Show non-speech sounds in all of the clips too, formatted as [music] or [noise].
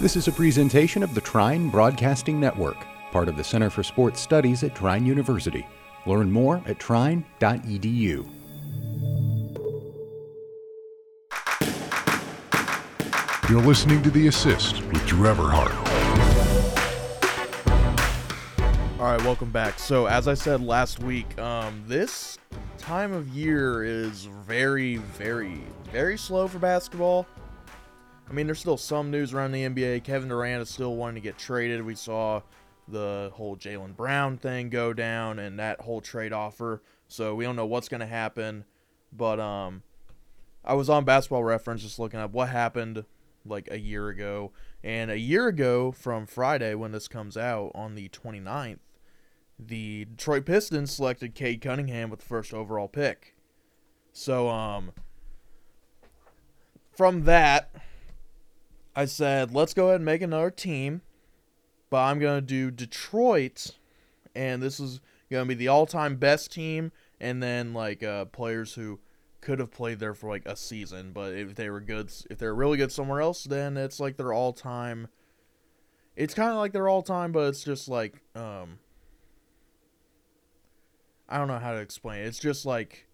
This is a presentation of the Trine Broadcasting Network, part of the Center for Sports Studies at Trine University. Learn more at trine.edu. You're listening to The Assist with Drew Everhart. All right, welcome back. So, as I said last week, um, this time of year is very, very, very slow for basketball. I mean, there's still some news around the NBA. Kevin Durant is still wanting to get traded. We saw the whole Jaylen Brown thing go down and that whole trade offer. So we don't know what's going to happen. But um, I was on Basketball Reference just looking up what happened like a year ago. And a year ago from Friday when this comes out on the 29th, the Detroit Pistons selected Cade Cunningham with the first overall pick. So um from that I said, let's go ahead and make another team, but I'm going to do Detroit, and this is going to be the all time best team, and then like uh, players who could have played there for like a season, but if they were good, if they're really good somewhere else, then it's like their all time. It's kind of like their all time, but it's just like, um, I don't know how to explain it. It's just like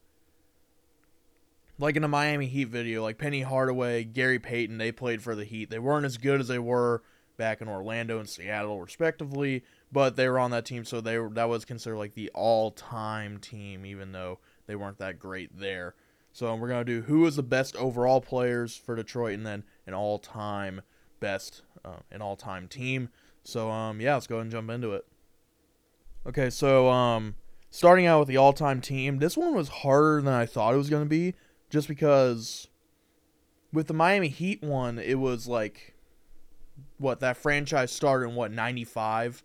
like in the Miami Heat video, like Penny Hardaway, Gary Payton, they played for the Heat. They weren't as good as they were back in Orlando and Seattle, respectively, but they were on that team, so they were, that was considered like the all-time team, even though they weren't that great there. So we're gonna do who is the best overall players for Detroit, and then an all-time best, uh, an all-time team. So um, yeah, let's go ahead and jump into it. Okay, so um, starting out with the all-time team, this one was harder than I thought it was gonna be just because with the Miami Heat one, it was like what that franchise started in what 95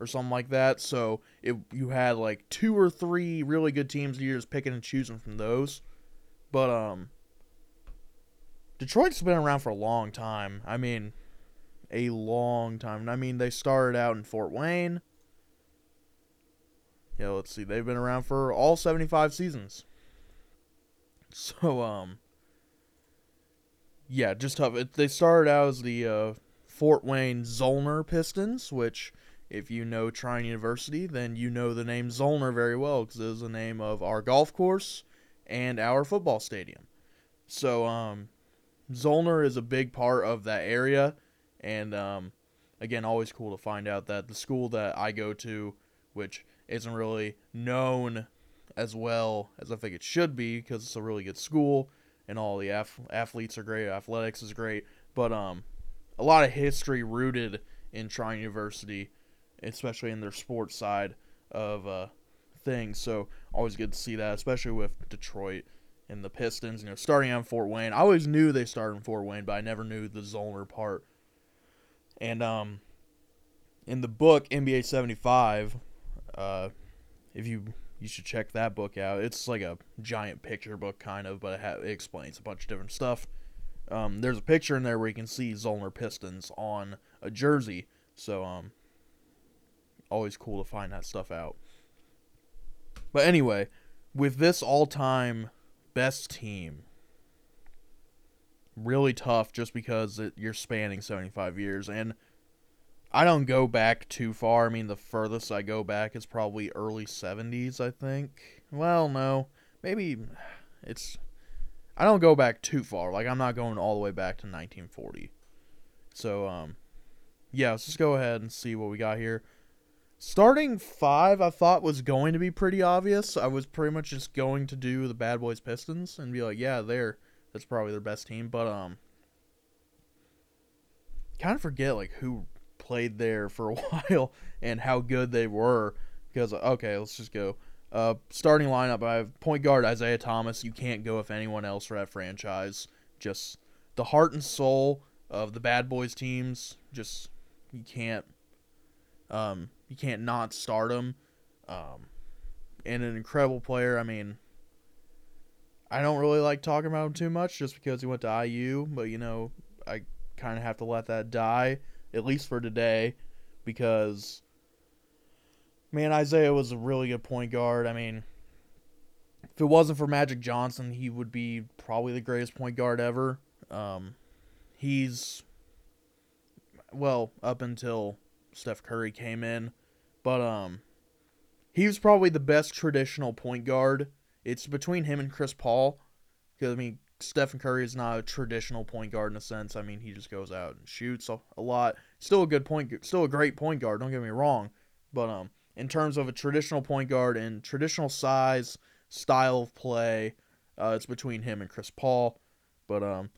or something like that. So it you had like two or three really good teams you're just picking and choosing from those. But um Detroit's been around for a long time. I mean, a long time. I mean, they started out in Fort Wayne. Yeah, let's see. They've been around for all 75 seasons. So um yeah, just tough. It, they started out as the uh, Fort Wayne Zollner Pistons, which if you know Trine University, then you know the name Zollner very well because it is the name of our golf course and our football stadium. So um Zollner is a big part of that area and um again always cool to find out that the school that I go to which isn't really known as well as I think it should be because it's a really good school and all the af- athletes are great, athletics is great, but um, a lot of history rooted in Trine University, especially in their sports side of uh, things. So always good to see that, especially with Detroit and the Pistons. You know, starting on Fort Wayne, I always knew they started in Fort Wayne, but I never knew the Zollner part. And um, in the book NBA 75, uh, if you you should check that book out. It's like a giant picture book, kind of, but it, ha- it explains a bunch of different stuff. Um, there's a picture in there where you can see Zollner Pistons on a jersey, so um, always cool to find that stuff out. But anyway, with this all-time best team, really tough just because it, you're spanning 75 years and I don't go back too far. I mean, the furthest I go back is probably early 70s, I think. Well, no. Maybe it's. I don't go back too far. Like, I'm not going all the way back to 1940. So, um. Yeah, let's just go ahead and see what we got here. Starting five, I thought was going to be pretty obvious. I was pretty much just going to do the Bad Boys Pistons and be like, yeah, they're. That's probably their best team. But, um. Kind of forget, like, who played there for a [laughs] while and how good they were. Because okay, let's just go. Uh, starting lineup: I have point guard Isiah Thomas. You can't go with anyone else for that franchise. Just the heart and soul of the Bad Boys teams. Just you can't, um, you can't not start him. Um, and an incredible player. I mean, I don't really like talking about him too much just because he went to IU, but you know, I kind of have to let that die at least for today, because man, Isiah was a really good point guard. I mean, if it wasn't for Magic Johnson, he would be probably the greatest point guard ever. Um, he's well, up until Steph Curry came in, but um, he was probably the best traditional point guard. It's between him and Chris Paul, because I mean Stephen Curry is not a traditional point guard in a sense. I mean he just goes out and shoots a, a lot. Still a good point, still a great point guard. Don't get me wrong, but um, in terms of a traditional point guard and traditional size, style of play, uh, it's between him and Chris Paul. But um,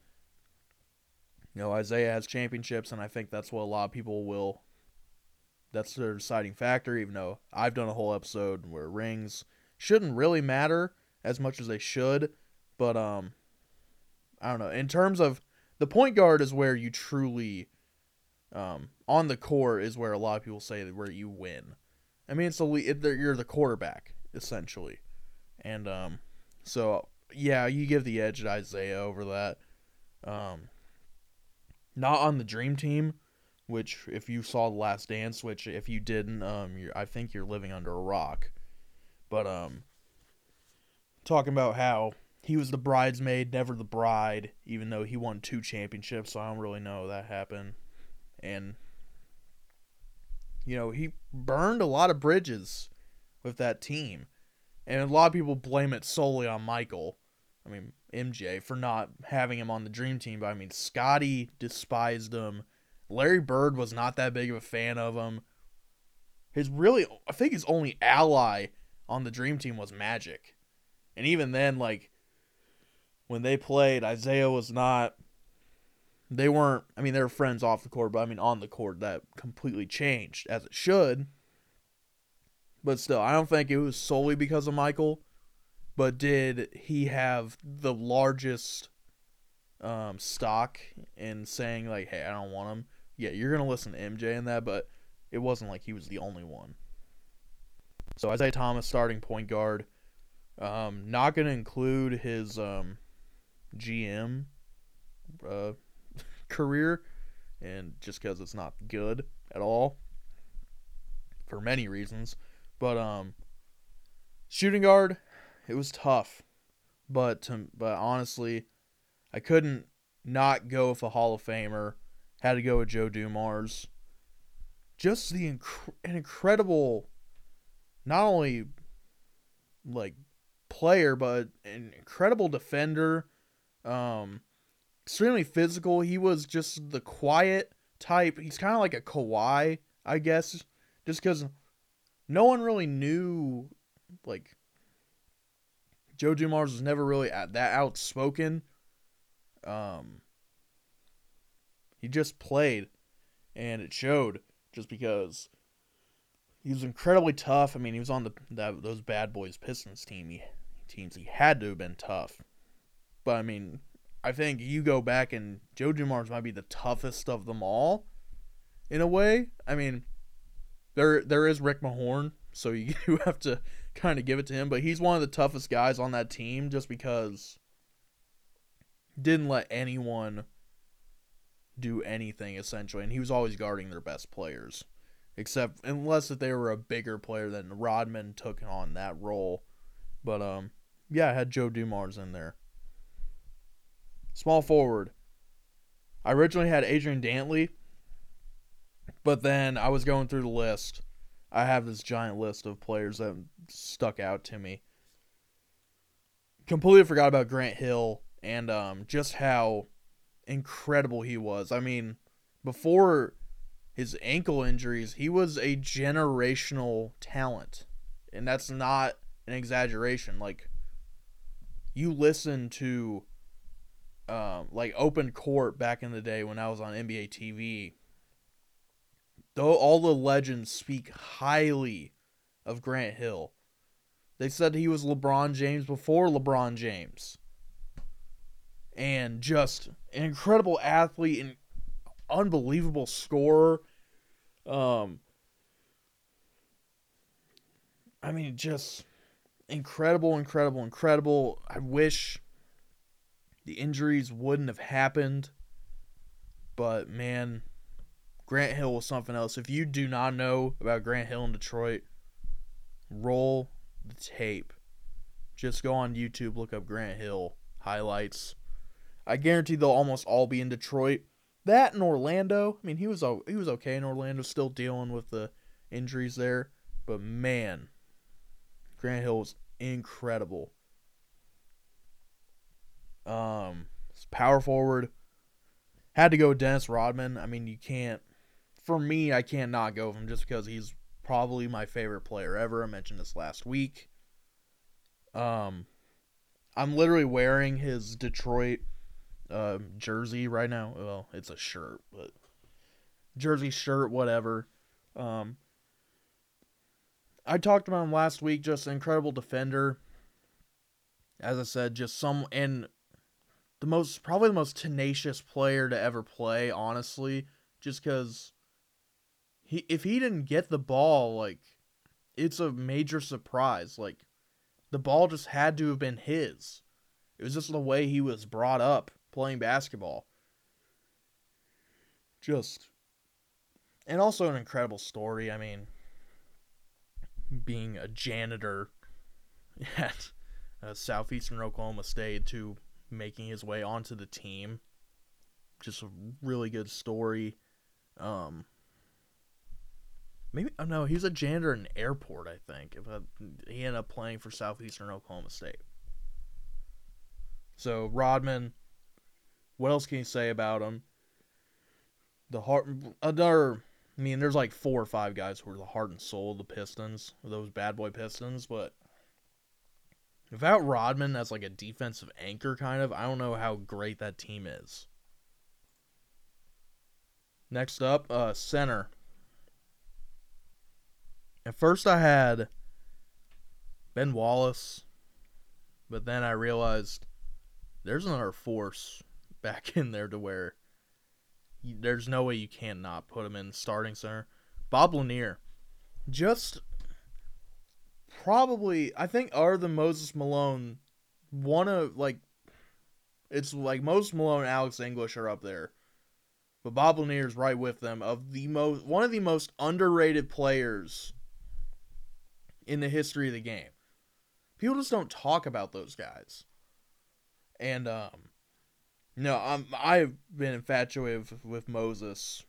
you know Isiah has championships, and I think that's what a lot of people will. That's their deciding factor. Even though I've done a whole episode where rings shouldn't really matter as much as they should, but um, I don't know. In terms of the point guard is where you truly, um, on the core is where a lot of people say where you win. I mean, it's a it, you're the quarterback essentially, and um, so yeah, you give the edge to Isiah over that. Um, not on the Dream Team, which if you saw the Last Dance, which if you didn't, um, I think you're living under a rock. But um, talking about how he was the bridesmaid, never the bride, even though he won two championships. So I don't really know that happened, and you know he burned a lot of bridges with that team, and a lot of people blame it solely on Michael. I mean, MJ for not having him on the dream team. But I mean, Scottie despised him. Larry Bird was not that big of a fan of him. His really, I think his only ally on the dream team was Magic. And even then, like, when they played, Isiah was not. They weren't, I mean, they were friends off the court, but I mean, on the court, that completely changed, as it should. But still, I don't think it was solely because of Michael but did he have the largest um, stock in saying like, "Hey, I don't want him"? Yeah, you're gonna listen to MJ in that, but it wasn't like he was the only one. So Isiah Thomas starting point guard. Um, not gonna include his um, GM uh, [laughs] career, and just because it's not good at all for many reasons. But um, shooting guard, it was tough, but to, but honestly, I couldn't not go with a Hall of Famer. Had to go with Joe Dumars. Just the inc- an incredible, not only like player, but an incredible defender. Um, extremely physical. He was just the quiet type. He's kind of like a Kawhi, I guess, just because no one really knew like Joe Dumars was never really that outspoken. Um, he just played, and it showed. Just because he was incredibly tough. I mean, he was on the that, those bad boys Pistons team. He, teams he had to have been tough. But I mean, I think you go back and Joe Dumars might be the toughest of them all, in a way. I mean, there there is Rick Mahorn, so you, [laughs] you have to kind of give it to him. But he's one of the toughest guys on that team just because didn't let anyone do anything essentially, and he was always guarding their best players, except unless if they were a bigger player than Rodman took on that role. But um, yeah, I had Joe Dumars in there. Small forward. I originally had Adrian Dantley, but then I was going through the list I have this giant list of players that stuck out to me. Completely forgot about Grant Hill and um, just how incredible he was. I mean, before his ankle injuries, he was a generational talent. And that's not an exaggeration. Like, you listen to um, like open court back in the day when I was on NBA TV though all the legends speak highly of Grant Hill. They said he was LeBron James before LeBron James. And just an incredible athlete and unbelievable scorer. Um I mean just incredible, incredible, incredible. I wish the injuries wouldn't have happened. But man, Grant Hill was something else. If you do not know about Grant Hill in Detroit, roll the tape. Just go on YouTube, look up Grant Hill highlights. I guarantee they'll almost all be in Detroit, that in Orlando. I mean, he was he was okay in Orlando, still dealing with the injuries there. But man, Grant Hill was incredible. Um, power forward had to go Dennis Rodman. I mean, you can't. For me, I can't not go with him just because he's probably my favorite player ever. I mentioned this last week. Um, I'm literally wearing his Detroit uh, jersey right now. Well, it's a shirt, but jersey, shirt, whatever. Um, I talked about him last week. Just an incredible defender. As I said, just some and the most probably the most tenacious player to ever play. Honestly, just because he if he didn't get the ball, like it's a major surprise. Like the ball just had to have been his. It was just the way he was brought up playing basketball. Just and also an incredible story. I mean, being a janitor [laughs] at uh, Southeastern Oklahoma State to making his way onto the team. Just a really good story. Um, maybe oh no, he was a janitor in an airport. I think if I, he ended up playing for Southeastern Oklahoma State. So Rodman, what else can you say about him? The heart, another. I mean, there's like four or five guys who are the heart and soul of the Pistons, those bad boy Pistons, but without Rodman as like a defensive anchor, kind of, I don't know how great that team is. Next up, uh, center. At first, I had Ben Wallace, but then I realized there's another force [laughs] back in there to where there's no way you can't not put him in starting center. Bob Lanier, just probably I think other than Moses Malone, one of like it's like Moses Malone Alex English are up there. But Bob Lanier is right with them of the most one of the most underrated players in the history of the game. People just don't talk about those guys. And um no, I'm I've been infatuated with, with Moses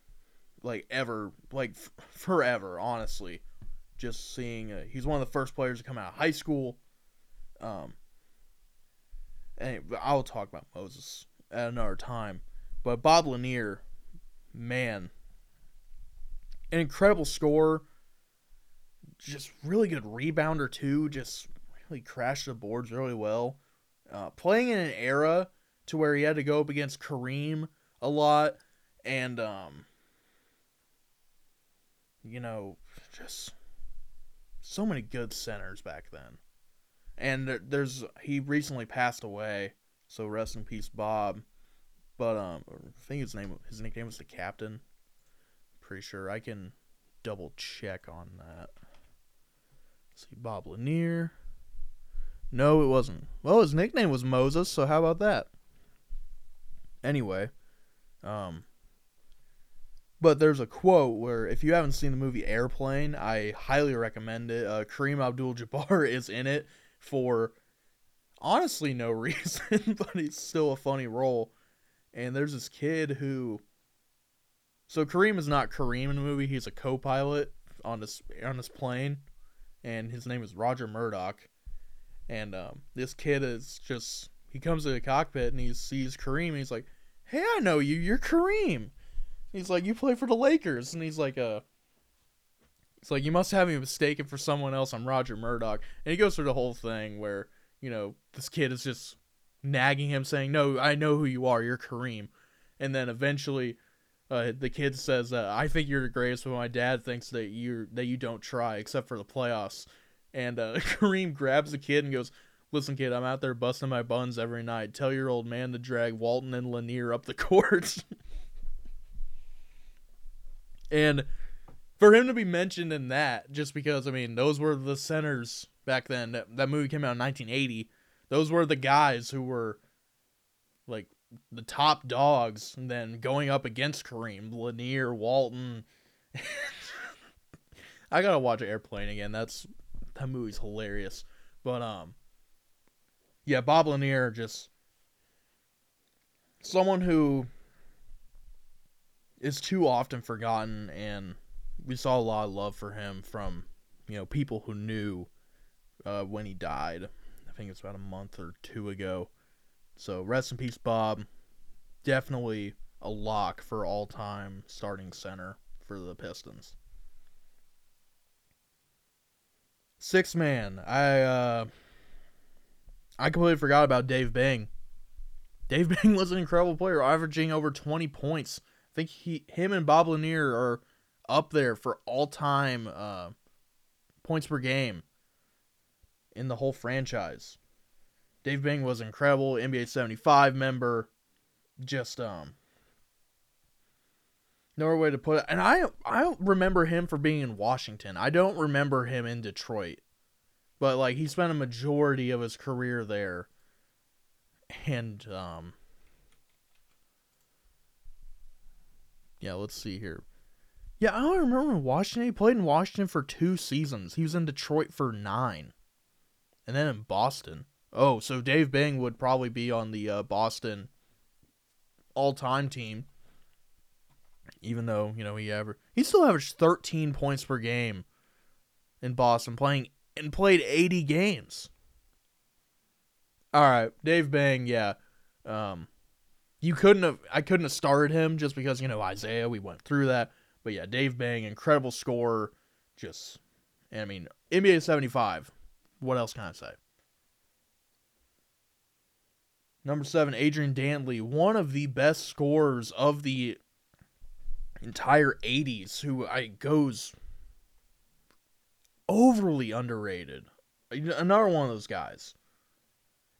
like ever like f- forever, honestly just seeing he's one of the first players to come out of high school. Um, and I'll talk about Moses at another time. But Bob Lanier, man, an incredible scorer. Just really good rebounder too. Just really crashed the boards really well. Uh, playing in an era to where he had to go up against Kareem a lot, and um, you know, just so many good centers back then. And there's he recently passed away, so rest in peace, Bob. But um, I think his name his nickname was the Captain. Pretty sure I can double check on that. Let's see, Bob Lanier. No, it wasn't. Well, his nickname was Moses, so how about that? Anyway, um, but there's a quote where, if you haven't seen the movie Airplane, I highly recommend it. Uh, Kareem Abdul-Jabbar [laughs] is in it for honestly no [laughs] reason, but he's still a funny role. And there's this kid who, so Kareem is not Kareem in the movie. He's a co-pilot on this on this plane, and his name is Roger Murdoch. And um, this kid is just he comes to the cockpit and he sees Kareem. And he's like, "Hey, I know you. You're Kareem." He's like, "You play for the Lakers," and he's like, "Uh." It's like you must have me mistaken for someone else. I'm Roger Murdoch, and he goes through the whole thing where you know this kid is just nagging him, saying, "No, I know who you are. You're Kareem," and then eventually, uh, the kid says, uh, "I think you're the greatest, but my dad thinks that you that you don't try, except for the playoffs." And uh, [laughs] Kareem grabs the kid and goes, "Listen, kid, I'm out there busting my buns every night. Tell your old man to drag Walton and Lanier up the [laughs] court." And for him to be mentioned in that, just because I mean those were the centers back then. That, that movie came out in 1980. Those were the guys who were like the top dogs, and then going up against Kareem, Lanier, Walton. [laughs] I gotta watch Airplane again. That's that movie's hilarious. But um, yeah, Bob Lanier just someone who is too often forgotten, and we saw a lot of love for him from you know people who knew uh, when he died. I think it's about a month or two ago. So rest in peace, Bob. Definitely a lock for all time starting center for the Pistons. Six man. I uh I completely forgot about Dave Bing. Dave [laughs] Bing was an incredible player, averaging over 20 points. Think he him and Bob Lanier are up there for all time uh, points per game in the whole franchise. Dave Bing was incredible, NBA 75 member. Just um no way to put it. And I I remember him for being in Washington. I don't remember him in Detroit. But like he spent a majority of his career there. And um Yeah, let's see here. Yeah, I don't remember Washington. He played in Washington for two seasons. He was in Detroit for nine. And then in Boston. Oh, so Dave Bing would probably be on the uh, Boston all-time team. Even though you know he ever he still averaged 13 points per game in Boston, playing and played 80 games. All right, Dave Bing, yeah. Um, you couldn't have I couldn't have started him just because you know Isiah, We went through that, but yeah, Dave Bing, incredible scorer. Just, I mean, NBA 75. What else can I say? Number seven, Adrian Dantley, one of the best scorers of the entire 80s, who I goes overly underrated. Another one of those guys.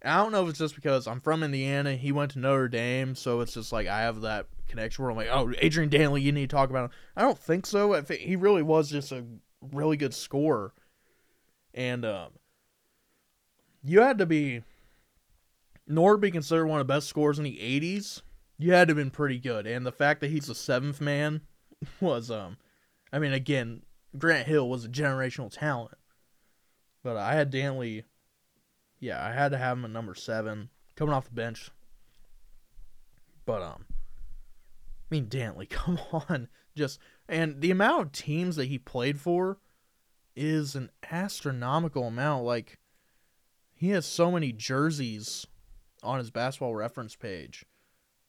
And I don't know if it's just because I'm from Indiana, he went to Notre Dame, so it's just like I have that connection where I'm like, oh, Adrian Dantley, you need to talk about him. I don't think so. I think he really was just a really good scorer. And um, you had to be in order to be considered one of the best scorers in the 80s, you had to have been pretty good. And the fact that he's the seventh man [laughs] was, um, I mean, again, Grant Hill was a generational talent. But I had Dantley, yeah, I had to have him at number seven, coming off the bench. But, um, I mean, Dantley, [laughs] come on. Just, and the amount of teams that he played for is an astronomical amount. Like, he has so many jerseys on his basketball reference page.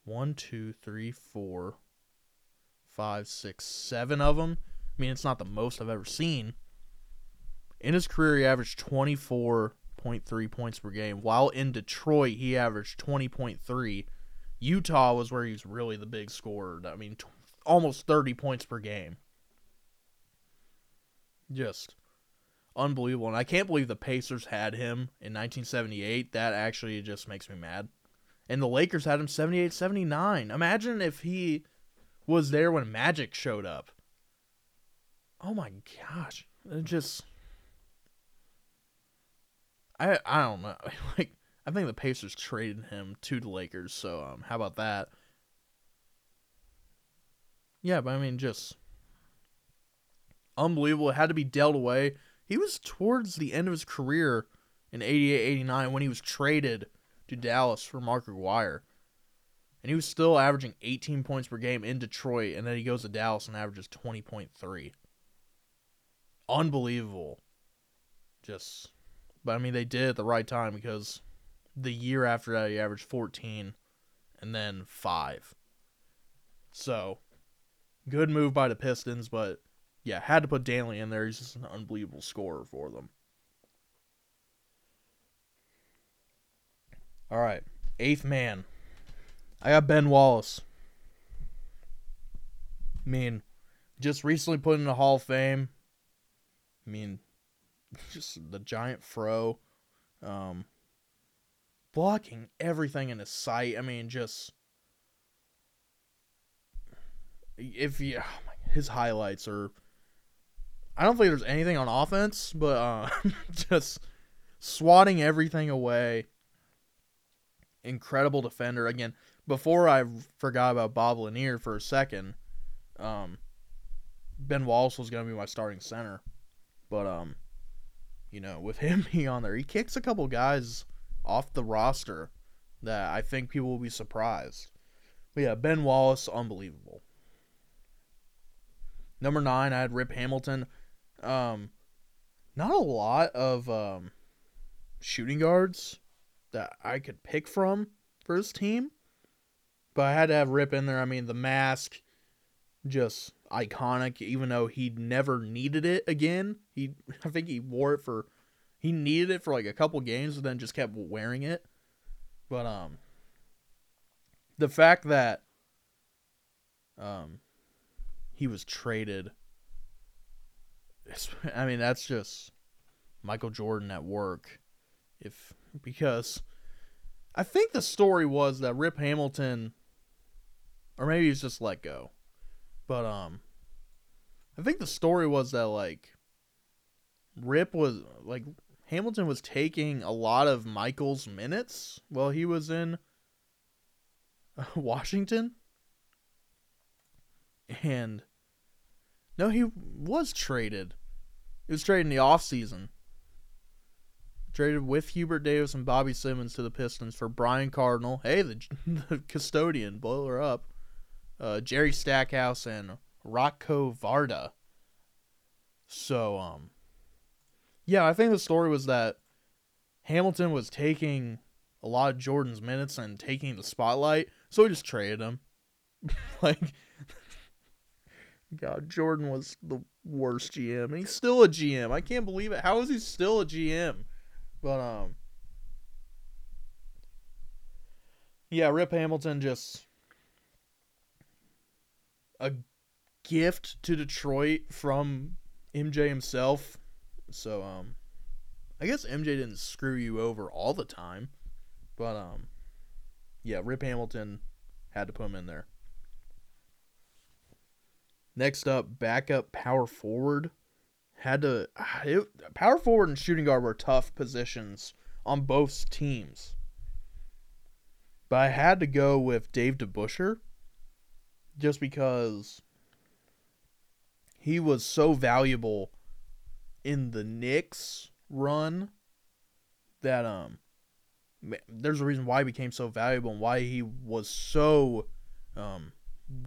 One, two, three, four, five, six, seven of them. I mean, it's not the most I've ever seen. In his career, he averaged 24.3 points per game, while in Detroit, he averaged 20.3. Utah was where he was really the big scorer. I mean, t- almost 30 points per game. Just unbelievable. And I can't believe the Pacers had him in 1978. That actually just makes me mad. And the Lakers had him 78 79. Imagine if he was there when Magic showed up. Oh my gosh. It just. I I don't know. [laughs] Like I think the Pacers traded him to the Lakers, so um how about that? Yeah, but I mean just unbelievable. It had to be dealt away. He was towards the end of his career in 88 89 when he was traded to Dallas for Mark Aguirre. And he was still averaging 18 points per game in Detroit, and then he goes to Dallas and averages 20.3. Unbelievable. Just, but I mean, they did at the right time because the year after that, he averaged 14 and then 5. So, good move by the Pistons, but yeah, had to put Dantley in there. He's just an unbelievable scorer for them. All right, eighth man. I got Ben Wallace. I mean, just recently put in the Hall of Fame. I mean, just the giant fro, um, blocking everything in his sight. I mean, just if you, oh his highlights are I don't think there's anything on offense, but uh, [laughs] just swatting everything away. Incredible defender. Again, before I forgot about Bob Lanier for a second, um, Ben Wallace was going to be my starting center. But, um, you know, with [laughs] him being on there, he kicks a couple guys off the roster that I think people will be surprised. But yeah, Ben Wallace, unbelievable. Number nine, I had Rip Hamilton. Um, not a lot of um, shooting guards that I could pick from for his team, but I had to have Rip in there. I mean, the mask, just iconic. Even though he never needed it again, he I think he wore it for he needed it for like a couple games, and then just kept wearing it. But um, the fact that um he was traded. [laughs] I mean, that's just Michael Jordan at work. If because I think the story was that Rip Hamilton, or maybe he's just let go, but um, I think the story was that like Rip was like Hamilton was taking a lot of Michael's minutes while he was in [laughs] Washington. And no, he was traded. He was traded in the offseason. Traded with Hubert Davis and Bobby Simmons to the Pistons for Brian Cardinal. Hey, the, [laughs] the custodian, blow her up. Uh, Jerry Stackhouse and Ratko Varda. So, um, yeah, I think the story was that Hamilton was taking a lot of Jordan's minutes and taking the spotlight, so he just traded him. [laughs] like, [laughs] God, Jordan was the worst GM, and he's still a GM. I can't believe it. How is he still a GM? But um, yeah, Rip Hamilton just a gift to Detroit from MJ himself. So um, I guess MJ didn't screw you over all the time, but um, yeah, Rip Hamilton had to put him in there. Next up, backup power forward. Had to [sighs] it, power forward and shooting guard were tough positions on both teams. But I had to go with Dave DeBusschere just because he was so valuable in the Knicks run that um there's a reason why he became so valuable and why he was so um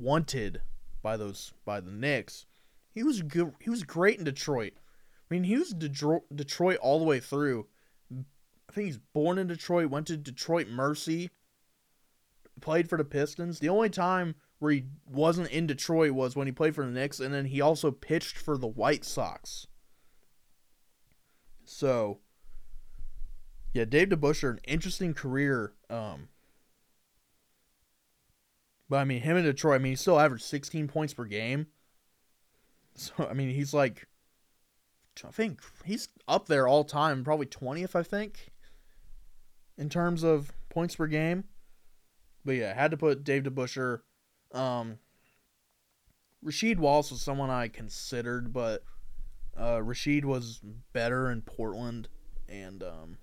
wanted by those by the Knicks. He was good. He was great in Detroit. I mean, he was Detroit, Detroit all the way through. I think he's born in Detroit. Went to Detroit Mercy. Played for the Pistons. The only time where he wasn't in Detroit was when he played for the Knicks, and then he also pitched for the White Sox. So, yeah, Dave DeBusschere, an interesting career. Um, but I mean, him in Detroit, I mean, he still averaged 16 points per game. So, I mean, he's like, I think he's up there all time, probably 20th, I think, in terms of points per game. But yeah, had to put Dave DeBusschere. Um, Rasheed Wallace was someone I considered, but uh, Rasheed was better in Portland, and um,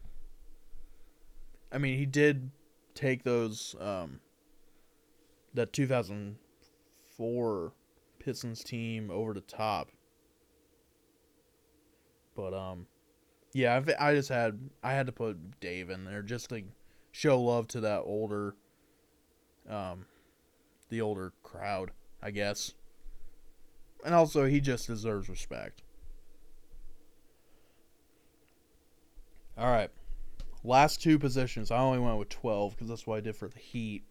I mean, he did take those um, that 2004 Pistons team over the top. But um, yeah, I've, I just had I had to put Dave in there just to show love to that older, um, the older crowd, I guess. And also, he just deserves respect. All right, last two positions. I only went with twelve because that's what I did for the Heat.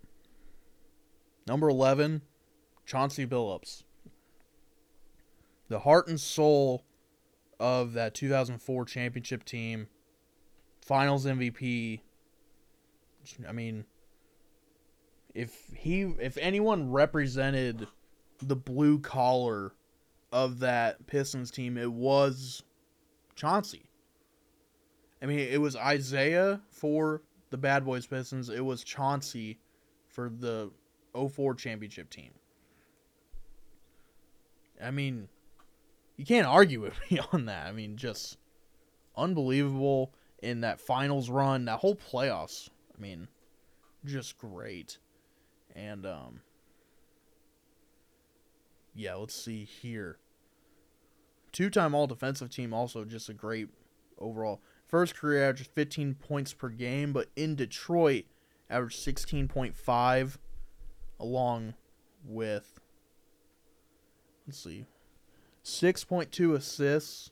Number 11, Chauncey Billups. The heart and soul of that 2004 championship team, finals MVP. I mean, if he if anyone represented the blue collar of that Pistons team, it was Chauncey. I mean, it was Isiah for the Bad Boys Pistons. It was Chauncey for the 04 championship team. I mean, you can't argue with [laughs] me on that. I mean, just unbelievable in that finals run, that whole playoffs. I mean, just great. And um yeah, let's see here. Two-time all defensive team also just a great overall. First career average 15 points per game, but in Detroit averaged 16.5 along with let's see 6.2 assists,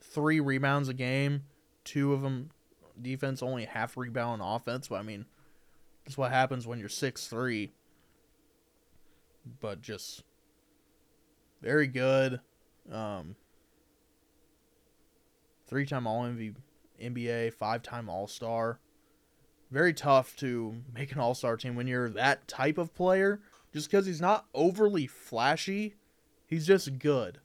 three rebounds a game, two of them defense, only half rebound offense. But I mean, that's what happens when you're six three. But just very good. Um, three time All MV, NBA, five time All Star. Very tough to make an All Star team when you're that type of player. Just because he's not overly flashy, he's just good.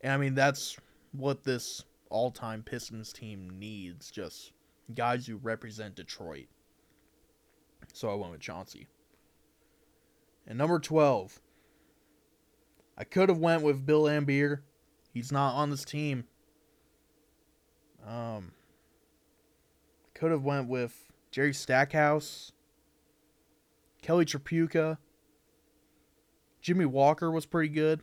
And I mean, that's what this all time Pistons team needs. Just guys who represent Detroit. So I went with Chauncey. And number 12. I could have went with Bill Laimbeer. He's not on this team. Um could have went with Jerry Stackhouse, Kelly Tripucka. Jimmy Walker was pretty good.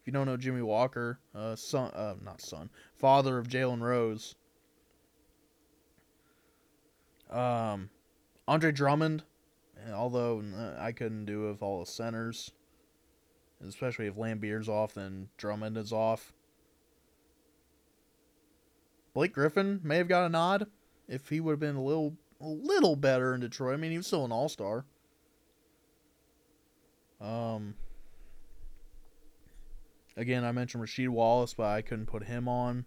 If you don't know Jimmy Walker, uh, son, uh, not son, father of Jalen Rose. Um, Andre Drummond, although uh, I couldn't do it with all the centers, especially if Laimbeer's off, then Drummond is off. Blake Griffin may have got a nod if he would have been a little a little better in Detroit. I mean, he was still an All Star. Um. Again, I mentioned Rasheed Wallace, but I couldn't put him on.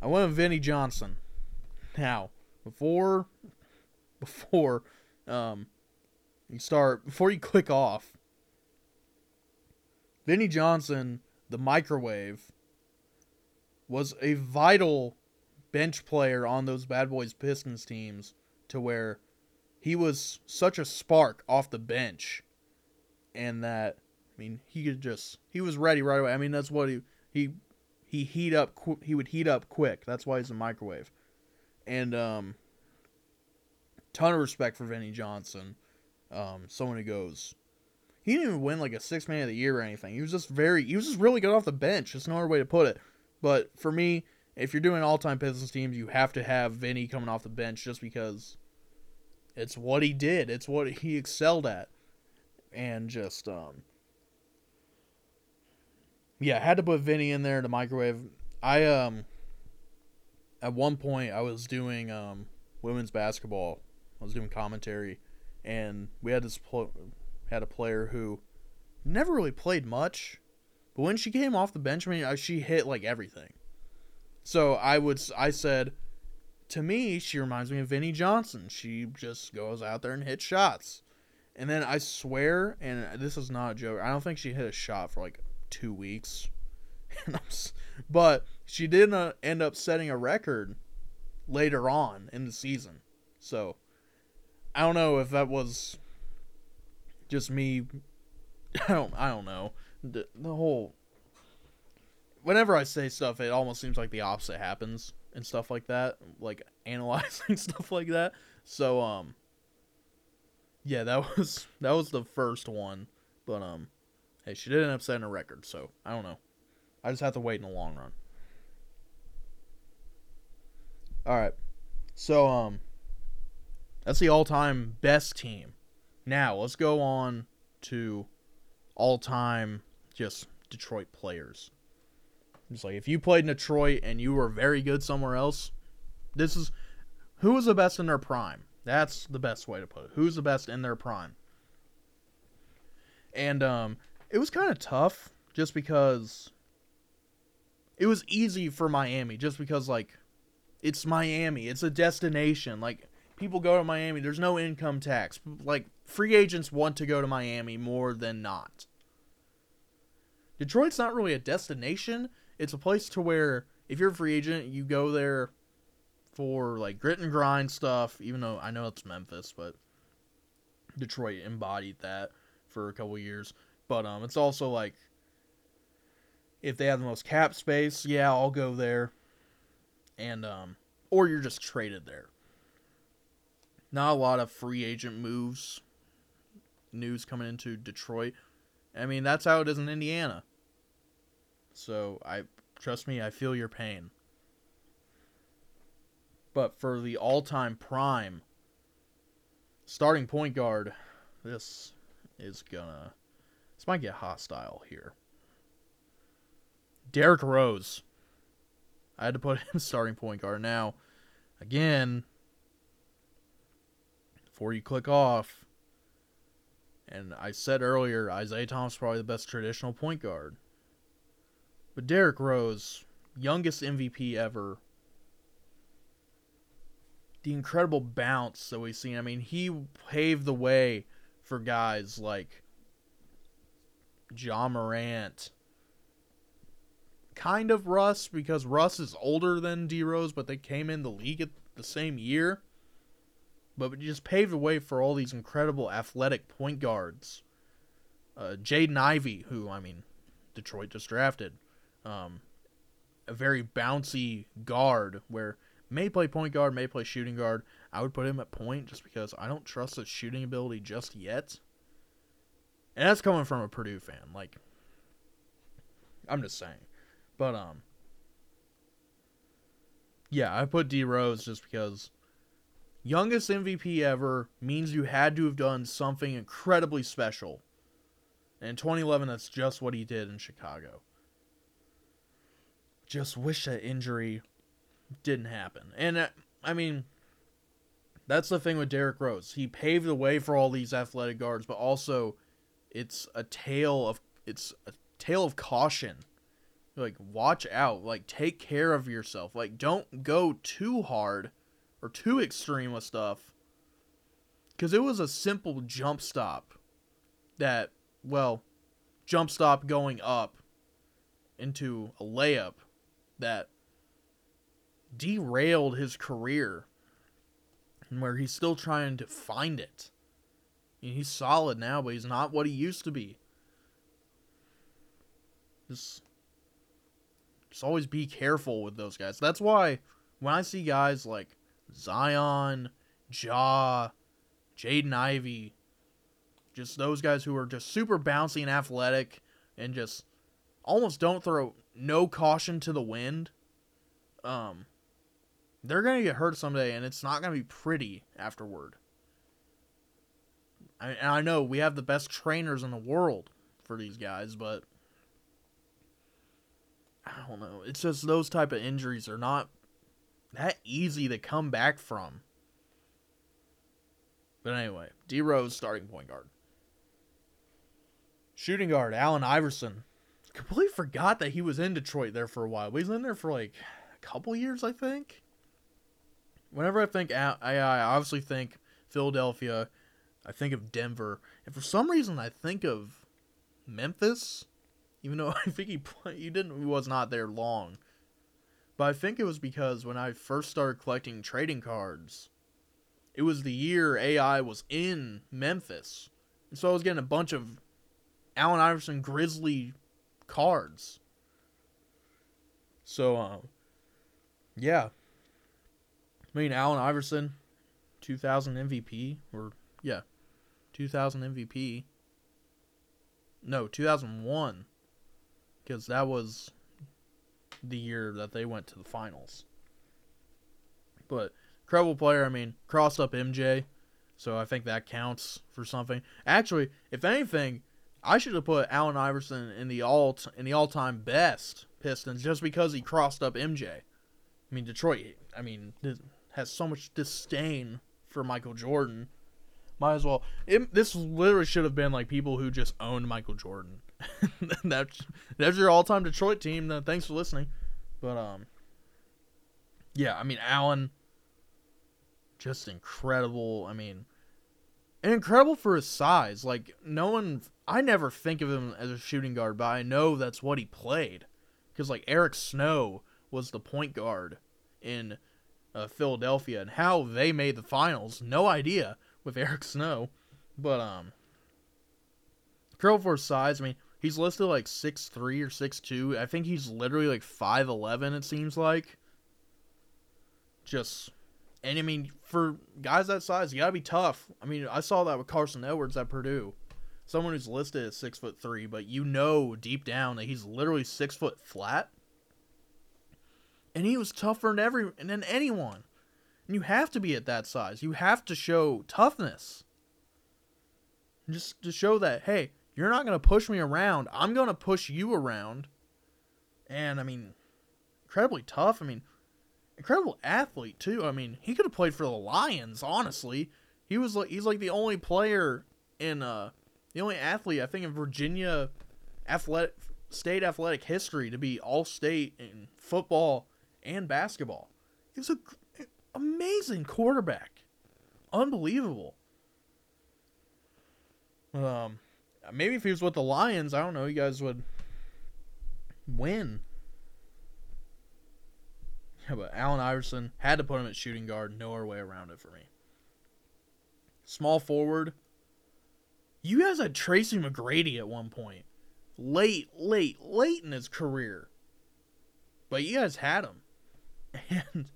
I went with Vinnie Johnson. Now, before before um you start before you click off, Vinnie Johnson, the microwave, was a vital bench player on those bad boys Pistons teams to where he was such a spark off the bench and that I mean he could just he was ready right away. I mean that's what he he he heat up he would heat up quick. That's why he's a microwave. And um ton of respect for Vinnie Johnson. Um someone who goes he didn't even win like a six man of the year or anything. He was just very he was just really good off the bench. There's no other way to put it. But for me, if you're doing all time Pistons teams, you have to have Vinnie coming off the bench just because it's what he did. It's what he excelled at. And just um Yeah, I had to put Vinnie in there to microwave. I um at one point I was doing um women's basketball. I was doing commentary and we had this pl- had a player who never really played much, but when she came off the bench, I mean, she hit like everything. So I would I said to me, she reminds me of Vinnie Johnson. She just goes out there and hits shots. And then I swear, and this is not a joke, I don't think she hit a shot for like two weeks. [laughs] but she did uh, end up setting a record later on in the season. So I don't know if that was just me. [laughs] I don't. I don't know. The, the whole. Whenever I say stuff, it almost seems like the opposite happens and stuff like that, like analyzing [laughs] stuff like that. So um yeah, that [laughs] was that was the first one, but um hey, she did end up setting a record, so I don't know. I just have to wait in the long run. All right. So um that's the all-time best team. Now, let's go on to all-time just Detroit players. It's like if you played in Detroit and you were very good somewhere else, this is who was the best in their prime. That's the best way to put it. Who's the best in their prime? And um, it was kind of tough just because it was easy for Miami just because like it's Miami. It's a destination. Like people go to Miami. There's no income tax. Like free agents want to go to Miami more than not. Detroit's not really a destination it's a place to where if you're a free agent, you go there for like grit and grind stuff. Even though I know it's Memphis, but Detroit embodied that for a couple years. But um, it's also like if they have the most cap space, yeah, I'll go there. And um, or you're just traded there. Not a lot of free agent moves. News coming into Detroit. I mean, that's how it is in Indiana. So I trust me, I feel your pain. But for the all-time prime starting point guard, this is gonna This might get hostile here. Derrick Rose. I had to put him starting point guard. Now, again, before you click off, and I said earlier, Isiah Thomas probably the best traditional point guard. But Derrick Rose, youngest MVP ever. The incredible bounce that we've seen. I mean, he paved the way for guys like Ja Morant. Kind of Russ, because Russ is older than D Rose, but they came in the league at the same year. But it just paved the way for all these incredible athletic point guards. Uh, Jaden Ivey, who, I mean, Detroit just drafted. Um, a very bouncy guard where may play point guard, may play shooting guard. I would put him at point just because I don't trust his shooting ability just yet. And that's coming from a Purdue fan. Like, I'm just saying. But, um, yeah, I put D Rose just because youngest MVP ever means you had to have done something incredibly special. And in 2011, that's just what he did in Chicago. Just wish that injury didn't happen. And, uh, I mean, that's the thing with Derrick Rose. He paved the way for all these athletic guards, but also it's a tale of it's a tale of caution. Like watch out, like take care of yourself. Like don't go too hard or too extreme with stuff. Cuz it was a simple jump stop that well, jump stop going up into a layup that derailed his career and where he's still trying to find it. and He's solid now, but he's not what he used to be. Just, just always be careful with those guys. That's why when I see guys like Zion, Ja, Jaden Ivey, just those guys who are just super bouncy and athletic and just almost don't throw no caution to the wind, um, they're gonna get hurt someday, and it's not gonna be pretty afterward. I, I know we have the best trainers in the world for these guys, but I don't know. It's just those type of injuries are not that easy to come back from. But anyway, D Rose starting point guard. Shooting guard, Allen Iverson. Completely forgot that he was in Detroit there for a while. He's in there for like a couple years, I think. Whenever I think, I obviously think Philadelphia, I think of Denver, and for some reason I think of Memphis, even though [laughs] I think he play, he didn't he was not there long. But I think it was because when I first started collecting trading cards, it was the year AI was in Memphis, and so I was getting a bunch of Allen Iverson Grizzly cards. So, um, yeah. I mean, Allen Iverson, 2000 MVP, or, yeah, 2000 MVP. No, 2001. Because that was the year that they went to the finals. But, incredible player. I mean, crossed up MJ. So I think that counts for something. Actually, if anything, I should have put Allen Iverson in the all in the all time best Pistons just because he crossed up MJ. I mean, Detroit. I mean, has so much disdain for Michael Jordan. Might as well. It, this literally should have been like people who just owned Michael Jordan. [laughs] that's that's your all time Detroit team. Thanks for listening. But um, yeah. I mean, Allen, just incredible. I mean, and incredible for his size. Like no one I never think of him as a shooting guard, but I know that's what he played. Because, like, Eric Snow was the point guard in uh, Philadelphia, and how they made the finals, no idea with Eric Snow. But, um, Curl for size, I mean, he's listed like six three or six two. I think he's literally like 5'11, it seems like. Just, and I mean, for guys that size, you gotta be tough. I mean, I saw that with Carson Edwards at Purdue someone who's listed as six foot three, but you know deep down that he's literally six foot flat. And he was tougher than every than anyone. And you have to be at that size. You have to show toughness. Just to show that, hey, You're not going to push me around. I'm going to push you around. And I mean, incredibly tough. I mean, incredible athlete too. I mean, he could have played for the Lions, honestly. He was like he's like the only player in uh the only athlete I think in Virginia athletic state athletic history to be all state in football and basketball. He was a amazing quarterback. Unbelievable. Um maybe if he was with the Lions, I don't know, you guys would win. Yeah, but Allen Iverson had to put him at shooting guard. No other way around it for me. Small forward. You guys had Tracy McGrady at one point. Late, late, late in his career. But you guys had him. [laughs] And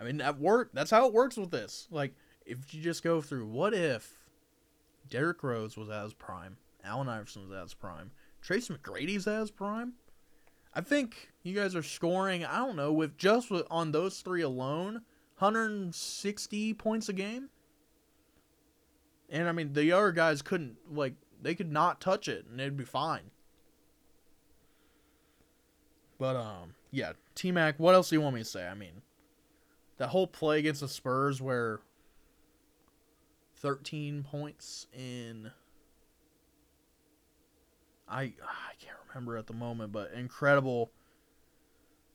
I mean that worked. That's how it works with this. Like, if you just go through what if Derrick Rose was at his prime, Allen Iverson was at his prime, Tracy McGrady's at his prime. I think you guys are scoring. I don't know with just on those three alone, 160 points a game. And I mean, the other guys couldn't like they could not touch it and it'd be fine. But um, yeah, T Mac. What else do you want me to say? I mean, that whole play against the Spurs where 13 points in I I can't remember at the moment, but incredible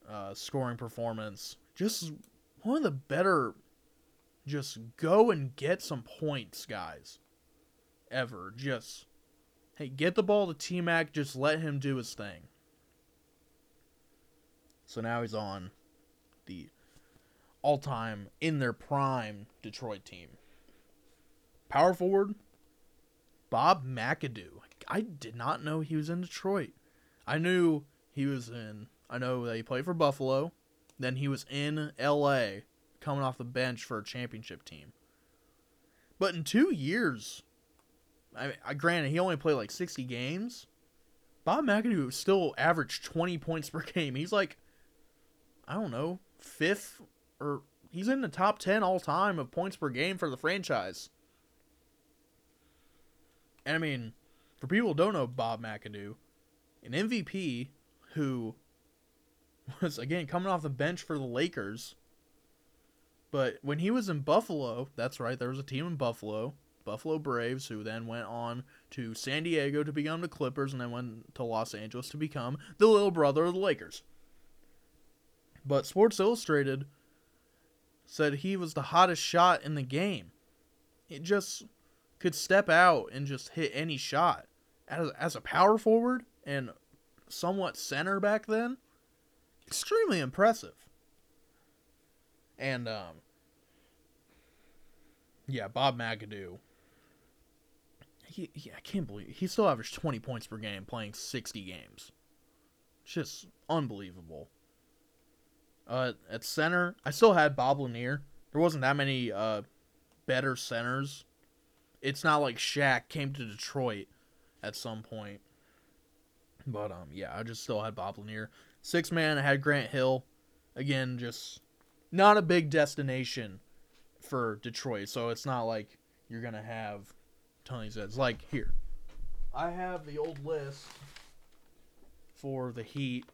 uh, scoring performance. Just one of the better. Just go and get some points, guys. Ever just hey, get the ball to T Mac. Just let him do his thing. So now he's on the all-time in their prime Detroit team. Power forward, Bob McAdoo. I did not know he was in Detroit. I knew he was in. I know that he played for Buffalo. Then he was in L.A. coming off the bench for a championship team. But in two years, I, I granted he only played like sixty games. Bob McAdoo still averaged twenty points per game. He's like, I don't know, fifth or he's in the top ten all time of points per game for the franchise. And I mean, for people who don't know Bob McAdoo, an MVP who was again coming off the bench for the Lakers. But when he was in Buffalo, that's right, there was a team in Buffalo, Buffalo Braves, who then went on to San Diego to become the Clippers and then went to Los Angeles to become the little brother of the Lakers. But Sports Illustrated said he was the hottest shot in the game. It just could step out and just hit any shot as, as a power forward and somewhat center back then, extremely impressive. And um, yeah, Bob McAdoo. He, he, I can't believe he still averaged 20 points per game playing 60 games. Just unbelievable. Uh, at center, I still had Bob Lanier. There wasn't that many uh, better centers. It's not like Shaq came to Detroit at some point. But um, yeah, I just still had Bob Lanier. Six man, I had Grant Hill. Again, just not a big destination for Detroit, so it's not like you're gonna have tons of. Like here, I have the old list for the Heat.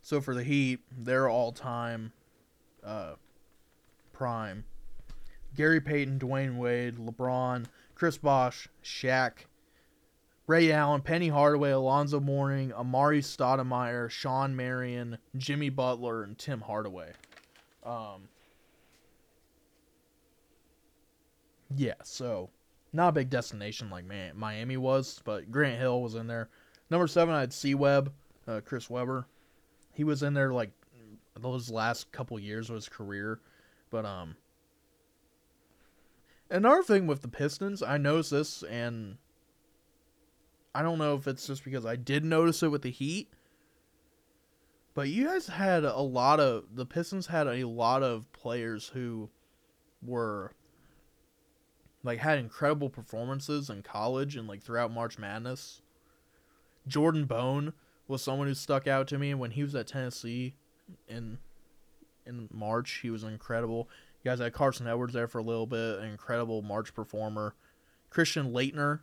So for the Heat, their all-time uh, prime: Gary Payton, Dwyane Wade, LeBron, Chris Bosh, Shaq, Ray Allen, Penny Hardaway, Alonzo Mourning, Amar'e Stoudemire, Shawn Marion, Jimmy Butler, and Tim Hardaway. Um, yeah, so not a big destination like Miami was, but Grant Hill was in there. Number seven, I had C Webb, uh, Chris Webber. He was in there like those last couple years of his career, but um, Another thing with the Pistons, I noticed this, and I don't know if it's just because I did notice it with the Heat, but you guys had a lot of the Pistons had a lot of players who were like had incredible performances in college and like throughout March Madness. Jordan Bone was someone who stuck out to me when he was at Tennessee in in March. He was incredible. Guys had Carson Edwards there for a little bit, an incredible March performer. Christian Laettner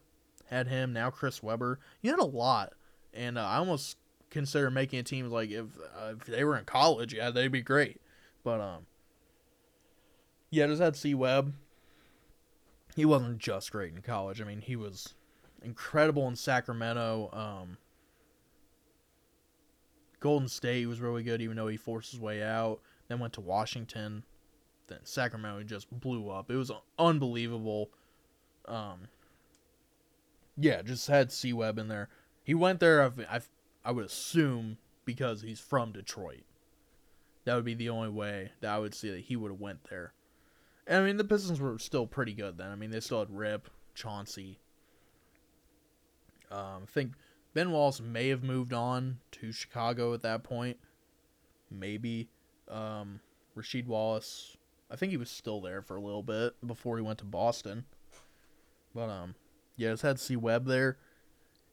had him. Now Chris Webber. You had a lot, and uh, I almost consider making a team like if uh, if they were in college, yeah, they'd be great. But um, yeah, just had C Webb. He wasn't just great in college. I mean, he was incredible in Sacramento. Um, Golden State was really good, even though he forced his way out. Then went to Washington. Then Sacramento just blew up. It was unbelievable. Um, yeah, just had C Webb in there. He went there. I've, I've, I would assume because he's from Detroit. That would be the only way that I would see that he would have went there. And I mean, the Pistons were still pretty good then. I mean, they still had Rip, Chauncey. Um, I think Ben Wallace may have moved on to Chicago at that point. Maybe. Um, Rasheed Wallace, I think he was still there for a little bit before he went to Boston. But um, yeah, just had C Webb there.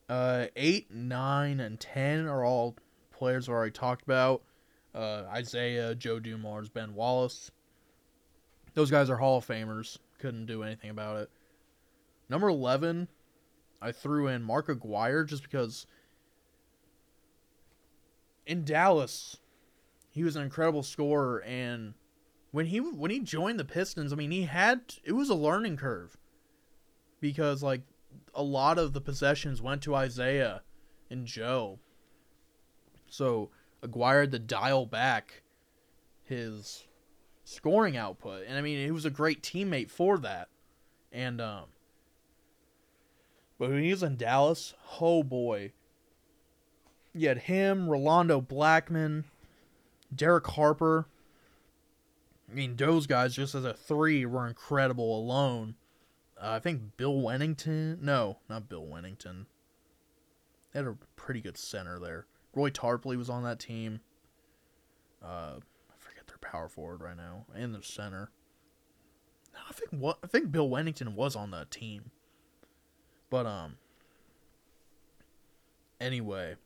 Uh, eight, nine, and ten are all players we already talked about. Uh, Isiah, Joe Dumars, Ben Wallace. Those guys are Hall of Famers. Couldn't do anything about it. Number eleven, I threw in Mark Aguirre just because in Dallas, he was an incredible scorer, and when he when he joined the Pistons, I mean, he had it was a learning curve because like a lot of the possessions went to Isiah and Joe, so Aguirre had to dial back his scoring output, and I mean, he was a great teammate for that, and um. But when he was in Dallas, oh boy. You had him, Rolando Blackman, Derek Harper. I mean, those guys just as a three were incredible alone. Uh, I think Bill Wennington. No, not Bill Wennington. They had a pretty good center there. Roy Tarpley was on that team. Uh, I forget their power forward right now and their center. No, I think what I think Bill Wennington was on that team. But um. Anyway,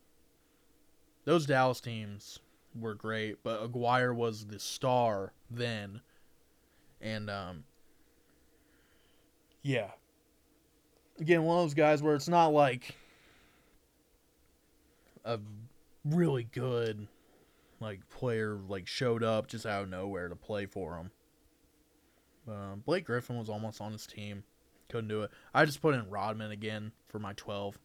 those Dallas teams were great, but Aguirre was the star then. And um yeah. Again, one of those guys where it's not like a really good like player like showed up just out of nowhere to play for him. Um, Blake Griffin was almost on his team, couldn't do it. I just put in Rodman again for my twelve,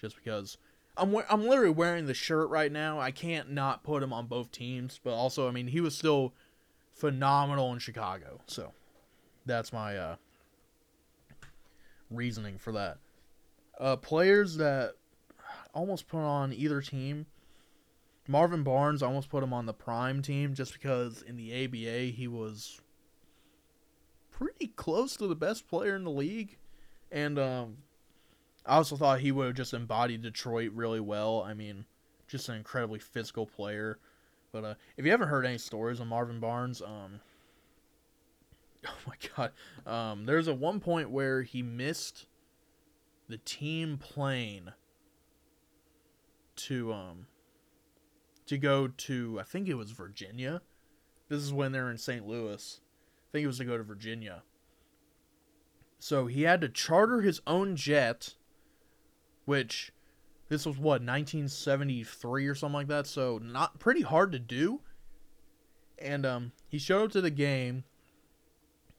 just because I'm I'm literally wearing the shirt right now. I can't not put him on both teams, but also I mean he was still phenomenal in Chicago. So that's my uh, reasoning for that. Uh, players that almost put on either team. Marvin Barnes almost put him on the prime team just because in the ABA he was pretty close to the best player in the league. And um, I also thought he would have just embodied Detroit really well. I mean, just an incredibly physical player. But uh, if you haven't heard any stories on Marvin Barnes, um, [laughs] oh my god, um, there's a one point where he missed the team plane to um to go to I think it was Virginia. This is when they're in St. Louis. I think it was to go to Virginia. So he had to charter his own jet which this was what 1973 or something like that so not pretty hard to do. And um he showed up to the game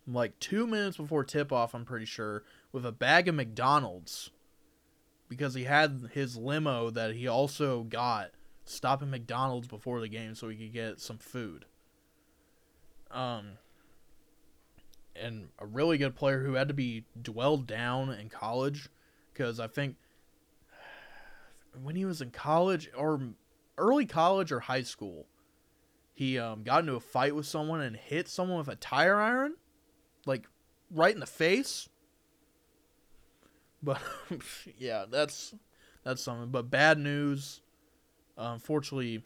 like two minutes before tip off i'm pretty sure with a bag of mcdonald's. Because he had his limo that he also got stop at mcdonald's before the game so he could get some food. Um and a really good player who had to be dwelled down in college because i think when he was in college or early college or high school, he um, got into a fight with someone and hit someone with a tire iron, like right in the face. But [laughs] yeah, that's that's something. But bad news. Uh, unfortunately,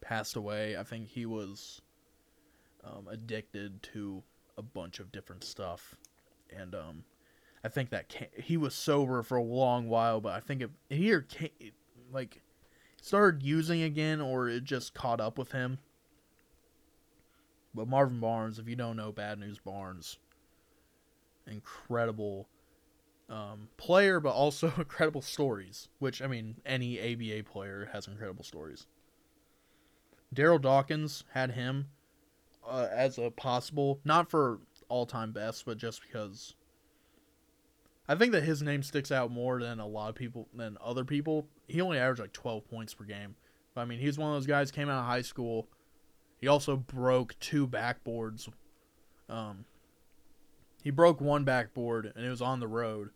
passed away. I think he was um, addicted to a bunch of different stuff, and um, I think that came, he was sober for a long while, but I think it here like started using again, or it just caught up with him. But Marvin Barnes, if you don't know Bad News Barnes, incredible um, player, but also [laughs] incredible stories. Which I mean, any ABA player has incredible stories. Daryl Dawkins had him uh, as a possible, not for all time best, but just because I think that his name sticks out more than a lot of people than other people. He only averaged like 12 points per game. But I mean, he's one of those guys came out of high school. He also broke two backboards. Um, he broke one backboard and it was on the road.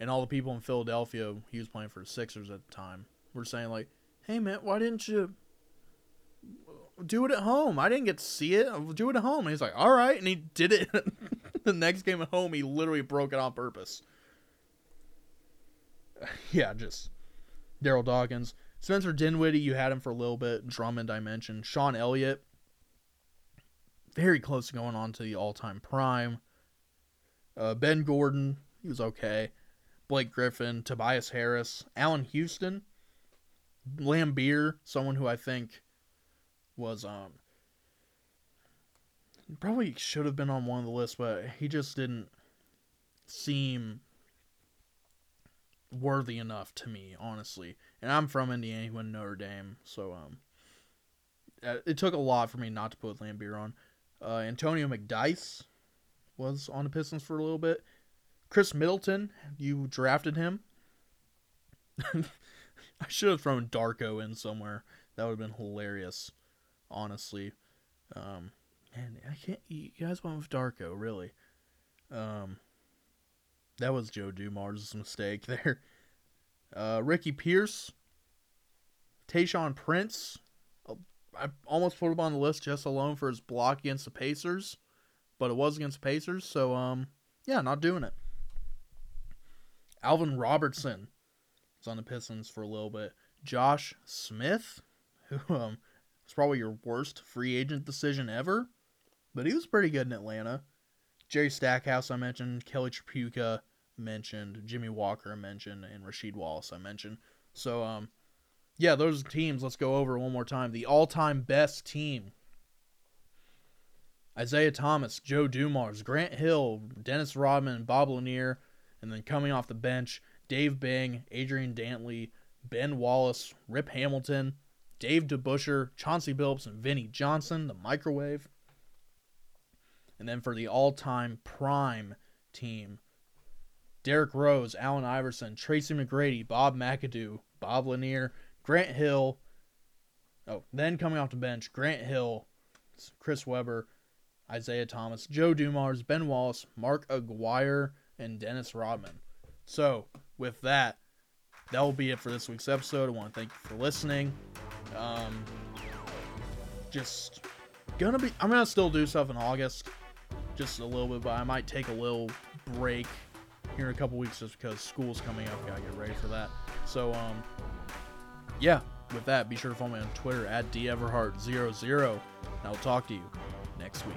And all the people in Philadelphia, he was playing for the Sixers at the time, were saying like, "Hey man, why didn't you do it at home? I didn't get to see it. I'll do it at home." And he's like, "All right," and he did it. [laughs] the next game at home, he literally broke it on purpose. [laughs] yeah, just Daryl Dawkins, Spencer Dinwiddie. You had him for a little bit. Drummond, I mentioned. Sean Elliott, very close to going on to the all-time prime. Uh, ben Gordon, he was okay. Blake Griffin, Tobias Harris, Allan Houston, Laimbeer, someone who I think was um probably should have been on one of the lists, but he just didn't seem worthy enough to me, honestly. And I'm from Indiana, he went Notre Dame, so um, uh, it took a lot for me not to put Laimbeer on. Uh, Antonio McDyess was on the Pistons for a little bit. Khris Middleton, you drafted him. [laughs] I should have thrown Darko in somewhere. That would have been hilarious, honestly. Um, man, I can't. You guys went with Darko, really? Um, that was Joe Dumars' mistake [laughs] there. Uh, Ricky Pierce, Tayshaun Prince. Uh, I almost put him on the list just alone for his block against the Pacers, but it was against the Pacers, so um, yeah, not doing it. Alvin Robertson was on the Pistons for a little bit. Josh Smith, [laughs] who um, was probably your worst free agent decision ever, but he was pretty good in Atlanta. Jerry Stackhouse, I mentioned. Kelly Tripucka, mentioned. Jimmy Walker, mentioned. And Rasheed Wallace, I mentioned. So, um, yeah, those teams, let's go over one more time. The all time best team Isiah Thomas, Joe Dumars, Grant Hill, Dennis Rodman, Bob Lanier, and then coming off the bench, Dave Bing, Adrian Dantley, Ben Wallace, Rip Hamilton, Dave DeBusschere, Chauncey Billups, and Vinnie Johnson, the microwave. And then for the all time prime team, Derrick Rose, Allen Iverson, Tracy McGrady, Bob McAdoo, Bob Lanier, Grant Hill. Oh, then coming off the bench, Grant Hill, Chris Webber, Isiah Thomas, Joe Dumars, Ben Wallace, Mark Aguirre, and Dennis Rodman. So, with that, that will be it for this week's episode. I want to thank you for listening. Um, just gonna be, I'm gonna still do stuff in August, just a little bit, but I might take a little break here in a couple weeks just because school's coming up. Gotta get ready for that. So, um, yeah, with that, be sure to follow me on Twitter at deverhart00, and I'll talk to you next week.